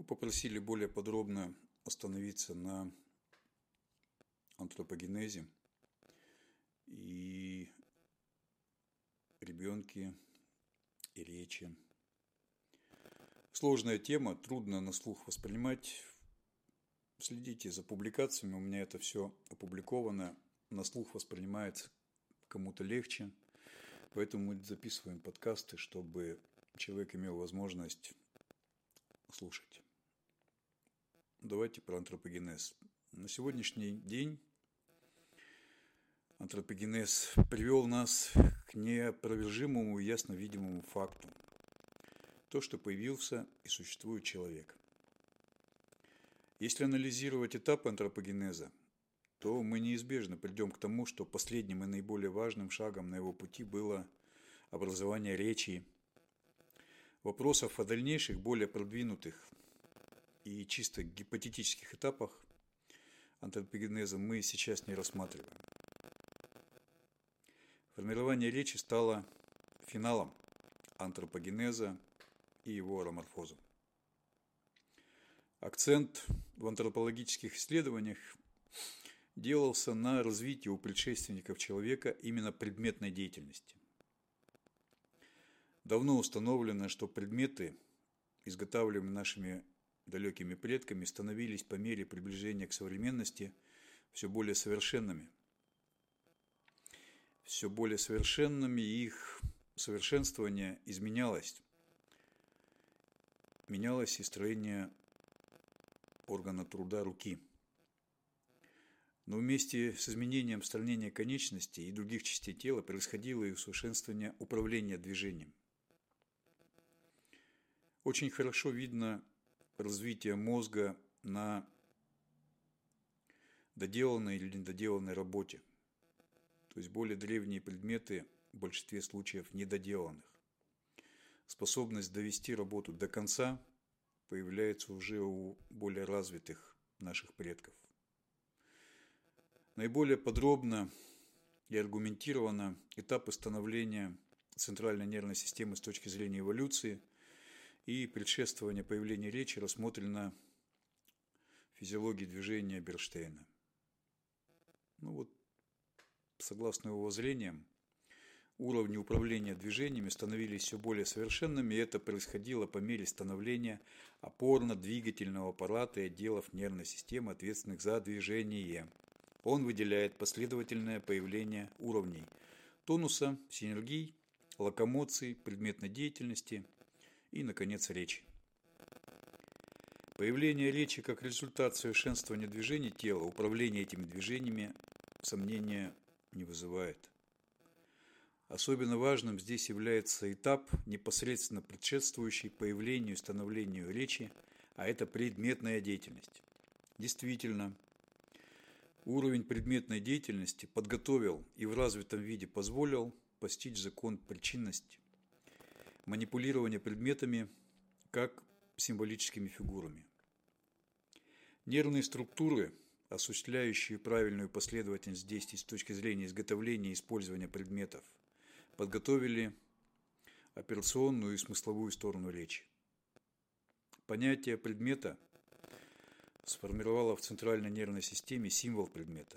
Мы попросили более подробно остановиться на антропогенезе и ребенке и речи. Сложная тема, трудно на слух воспринимать. Следите за публикациями, у меня это все опубликовано. На слух воспринимается кому-то легче. Поэтому мы записываем подкасты, чтобы человек имел возможность слушать. Давайте про антропогенез. На сегодняшний день антропогенез привел нас к неопровержимому и ясно видимому факту. То, что появился и существует человек. Если анализировать этапы антропогенеза, то мы неизбежно придем к тому, что последним и наиболее важным шагом на его пути было образование речи. Вопросов о дальнейших, более продвинутых и чисто гипотетических этапах антропогенеза мы сейчас не рассматриваем. Формирование речи стало финалом антропогенеза и его ароморфозом. Акцент в антропологических исследованиях делался на развитии у предшественников человека именно предметной деятельности. Давно установлено, что предметы, изготавливаемые нашими далекими предками, становились по мере приближения к современности все более совершенными. Все более совершенными их совершенствование изменялось. Менялось и строение органа труда руки – но вместе с изменением строения конечностей и других частей тела происходило и усовершенствование управления движением. Очень хорошо видно развитие мозга на доделанной или недоделанной работе. То есть более древние предметы в большинстве случаев недоделанных. Способность довести работу до конца появляется уже у более развитых наших предков. Наиболее подробно и аргументированно этапы становления центральной нервной системы с точки зрения эволюции и предшествования появления речи рассмотрено в физиологии движения Берштейна. Ну вот, согласно его воззрениям, уровни управления движениями становились все более совершенными, и это происходило по мере становления опорно-двигательного аппарата и отделов нервной системы, ответственных за движение – он выделяет последовательное появление уровней тонуса, синергий, локомоции, предметной деятельности и, наконец, речи. Появление речи как результат совершенствования движений тела, управление этими движениями сомнения не вызывает. Особенно важным здесь является этап, непосредственно предшествующий появлению и становлению речи, а это предметная деятельность. Действительно, Уровень предметной деятельности подготовил и в развитом виде позволил постичь закон причинности, манипулирование предметами как символическими фигурами. Нервные структуры, осуществляющие правильную последовательность действий с точки зрения изготовления и использования предметов, подготовили операционную и смысловую сторону речи. Понятие предмета – сформировала в центральной нервной системе символ предмета.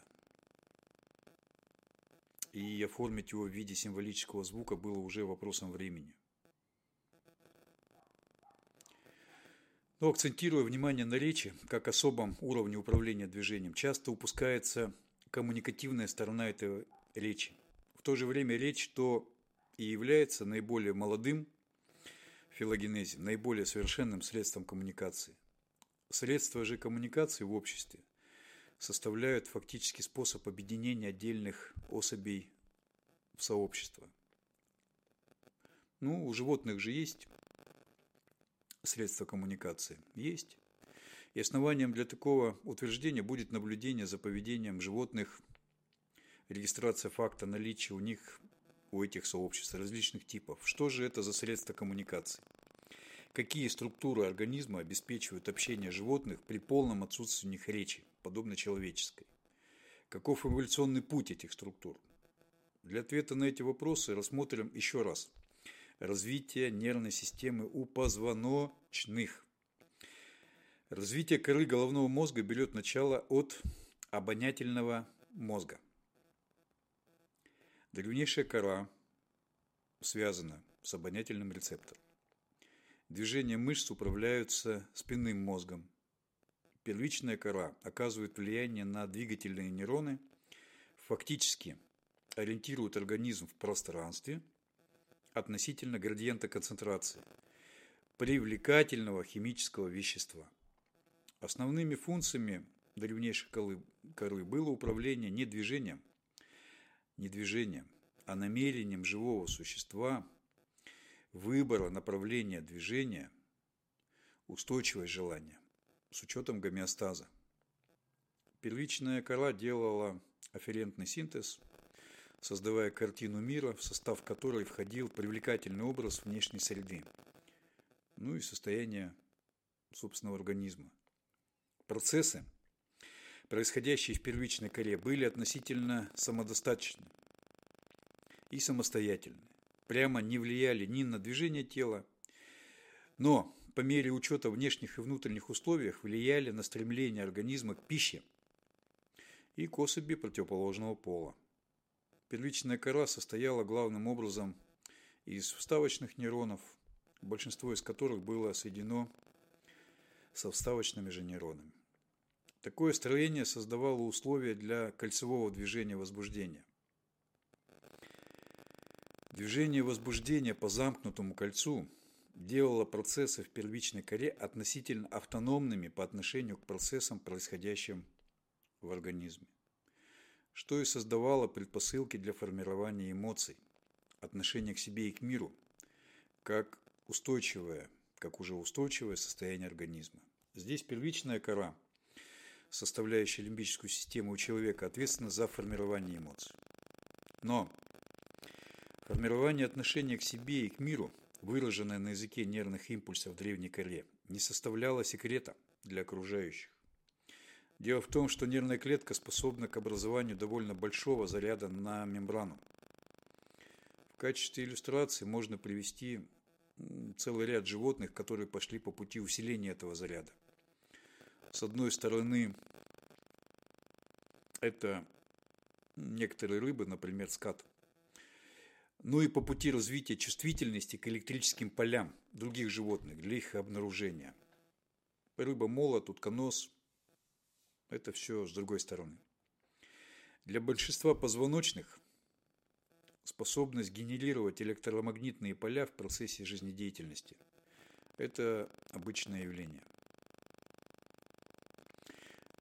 И оформить его в виде символического звука было уже вопросом времени. Но акцентируя внимание на речи, как особом уровне управления движением, часто упускается коммуникативная сторона этой речи. В то же время речь то и является наиболее молодым филогенезе, наиболее совершенным средством коммуникации. Средства же коммуникации в обществе составляют фактически способ объединения отдельных особей в сообщество. Ну, у животных же есть средства коммуникации. Есть. И основанием для такого утверждения будет наблюдение за поведением животных, регистрация факта наличия у них, у этих сообществ различных типов. Что же это за средства коммуникации? Какие структуры организма обеспечивают общение животных при полном отсутствии у них речи, подобно человеческой? Каков эволюционный путь этих структур? Для ответа на эти вопросы рассмотрим еще раз развитие нервной системы у позвоночных. Развитие коры головного мозга берет начало от обонятельного мозга. Древнейшая кора связана с обонятельным рецептором. Движения мышц управляются спинным мозгом. Первичная кора оказывает влияние на двигательные нейроны, фактически ориентирует организм в пространстве относительно градиента концентрации привлекательного химического вещества. Основными функциями древнейшей коры было управление не движением, не движением, а намерением живого существа, выбора направления движения, устойчивое желание с учетом гомеостаза. Первичная кора делала афферентный синтез, создавая картину мира, в состав которой входил привлекательный образ внешней среды, ну и состояние собственного организма. Процессы, происходящие в первичной коре, были относительно самодостаточны и самостоятельны, прямо не влияли ни на движение тела, но по мере учета внешних и внутренних условий влияли на стремление организма к пище и к особи противоположного пола. Первичная кора состояла главным образом из вставочных нейронов, большинство из которых было соединено со вставочными же нейронами. Такое строение создавало условия для кольцевого движения возбуждения. Движение возбуждения по замкнутому кольцу делало процессы в первичной коре относительно автономными по отношению к процессам, происходящим в организме, что и создавало предпосылки для формирования эмоций, отношения к себе и к миру, как устойчивое, как уже устойчивое состояние организма. Здесь первичная кора, составляющая лимбическую систему у человека, ответственна за формирование эмоций. Но Формирование отношения к себе и к миру, выраженное на языке нервных импульсов в древней коре, не составляло секрета для окружающих. Дело в том, что нервная клетка способна к образованию довольно большого заряда на мембрану. В качестве иллюстрации можно привести целый ряд животных, которые пошли по пути усиления этого заряда. С одной стороны, это некоторые рыбы, например, скат – ну и по пути развития чувствительности к электрическим полям других животных для их обнаружения. Рыба, молот, утконос – это все с другой стороны. Для большинства позвоночных способность генерировать электромагнитные поля в процессе жизнедеятельности – это обычное явление.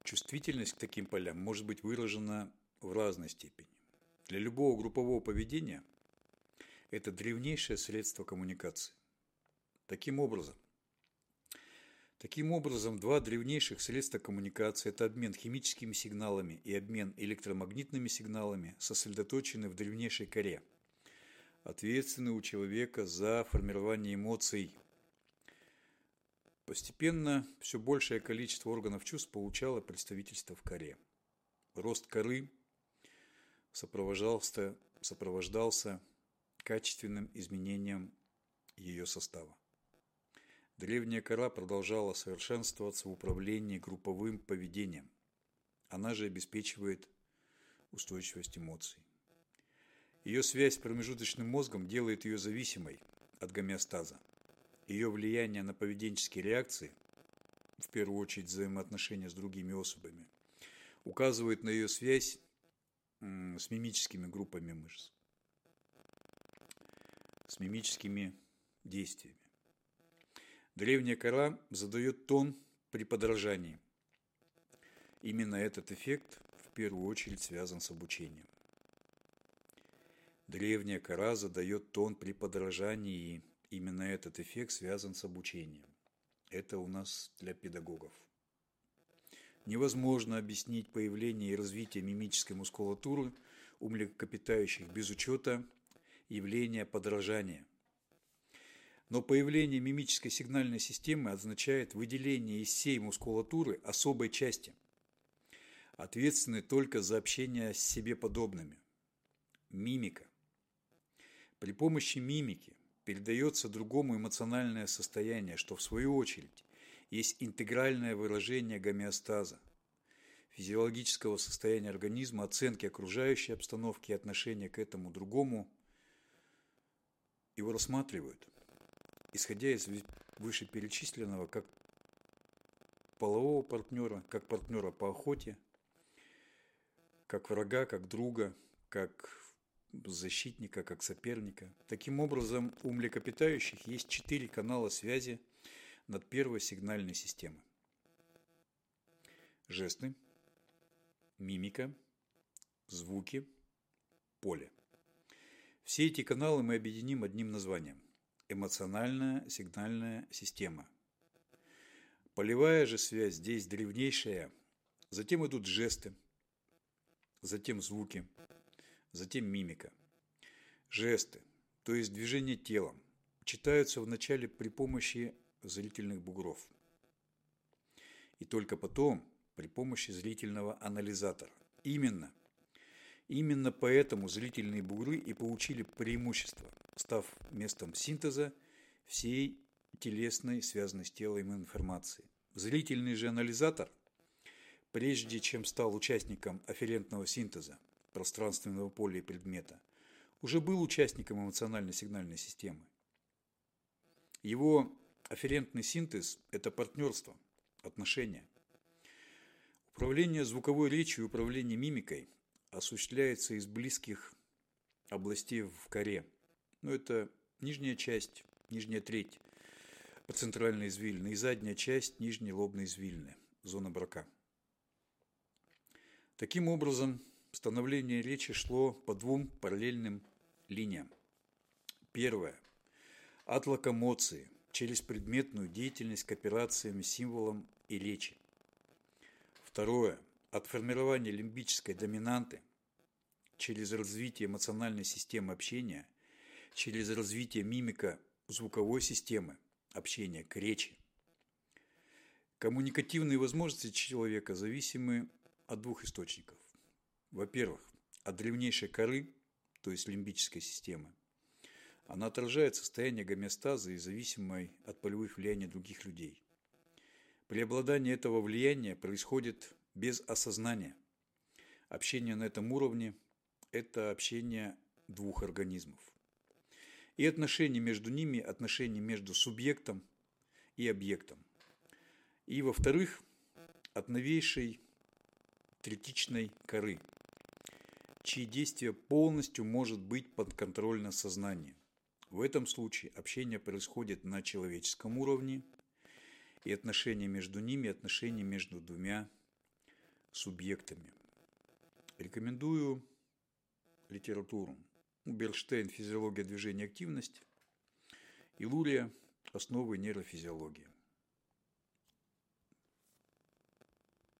Чувствительность к таким полям может быть выражена в разной степени. Для любого группового поведения – это древнейшее средство коммуникации. Таким образом, Таким образом, два древнейших средства коммуникации – это обмен химическими сигналами и обмен электромагнитными сигналами – сосредоточены в древнейшей коре, ответственны у человека за формирование эмоций. Постепенно все большее количество органов чувств получало представительство в коре. Рост коры сопровождался, сопровождался качественным изменением ее состава. Древняя кора продолжала совершенствоваться в управлении групповым поведением. Она же обеспечивает устойчивость эмоций. Ее связь с промежуточным мозгом делает ее зависимой от гомеостаза. Ее влияние на поведенческие реакции, в первую очередь взаимоотношения с другими особями, указывает на ее связь с мимическими группами мышц с мимическими действиями. Древняя кора задает тон при подражании. Именно этот эффект в первую очередь связан с обучением. Древняя кора задает тон при подражании, и именно этот эффект связан с обучением. Это у нас для педагогов. Невозможно объяснить появление и развитие мимической мускулатуры у млекопитающих без учета явление подражания. Но появление мимической сигнальной системы означает выделение из всей мускулатуры особой части, ответственной только за общение с себе подобными. Мимика. При помощи мимики передается другому эмоциональное состояние, что в свою очередь есть интегральное выражение гомеостаза, физиологического состояния организма, оценки окружающей обстановки и отношения к этому другому, его рассматривают, исходя из вышеперечисленного, как полового партнера, как партнера по охоте, как врага, как друга, как защитника, как соперника. Таким образом, у млекопитающих есть четыре канала связи над первой сигнальной системой. Жесты, мимика, звуки, поле. Все эти каналы мы объединим одним названием – эмоциональная сигнальная система. Полевая же связь здесь древнейшая. Затем идут жесты, затем звуки, затем мимика. Жесты, то есть движение телом, читаются вначале при помощи зрительных бугров. И только потом при помощи зрительного анализатора. Именно. Именно поэтому зрительные бугры и получили преимущество, став местом синтеза всей телесной, связанной с телом информации. Зрительный же анализатор, прежде чем стал участником афферентного синтеза пространственного поля и предмета, уже был участником эмоциональной сигнальной системы. Его афферентный синтез – это партнерство, отношения. Управление звуковой речью и управление мимикой осуществляется из близких областей в коре. Ну, это нижняя часть, нижняя треть центральной извилины и задняя часть нижней лобной извилины, зона брака. Таким образом, становление речи шло по двум параллельным линиям. Первое. От локомоции через предметную деятельность к операциям, символам и речи. Второе. От формирования лимбической доминанты через развитие эмоциональной системы общения, через развитие мимика звуковой системы общения к речи. Коммуникативные возможности человека зависимы от двух источников. Во-первых, от древнейшей коры, то есть лимбической системы. Она отражает состояние гомеостаза и зависимой от полевых влияний других людей. Преобладание этого влияния происходит без осознания. Общение на этом уровне – это общение двух организмов. И отношения между ними – отношения между субъектом и объектом. И, во-вторых, от новейшей третичной коры, чьи действия полностью может быть подконтрольно сознанию. В этом случае общение происходит на человеческом уровне, и отношения между ними – отношения между двумя субъектами. Рекомендую литературу. Берштейн «Физиология движения и активности» и Лурия «Основы нейрофизиологии».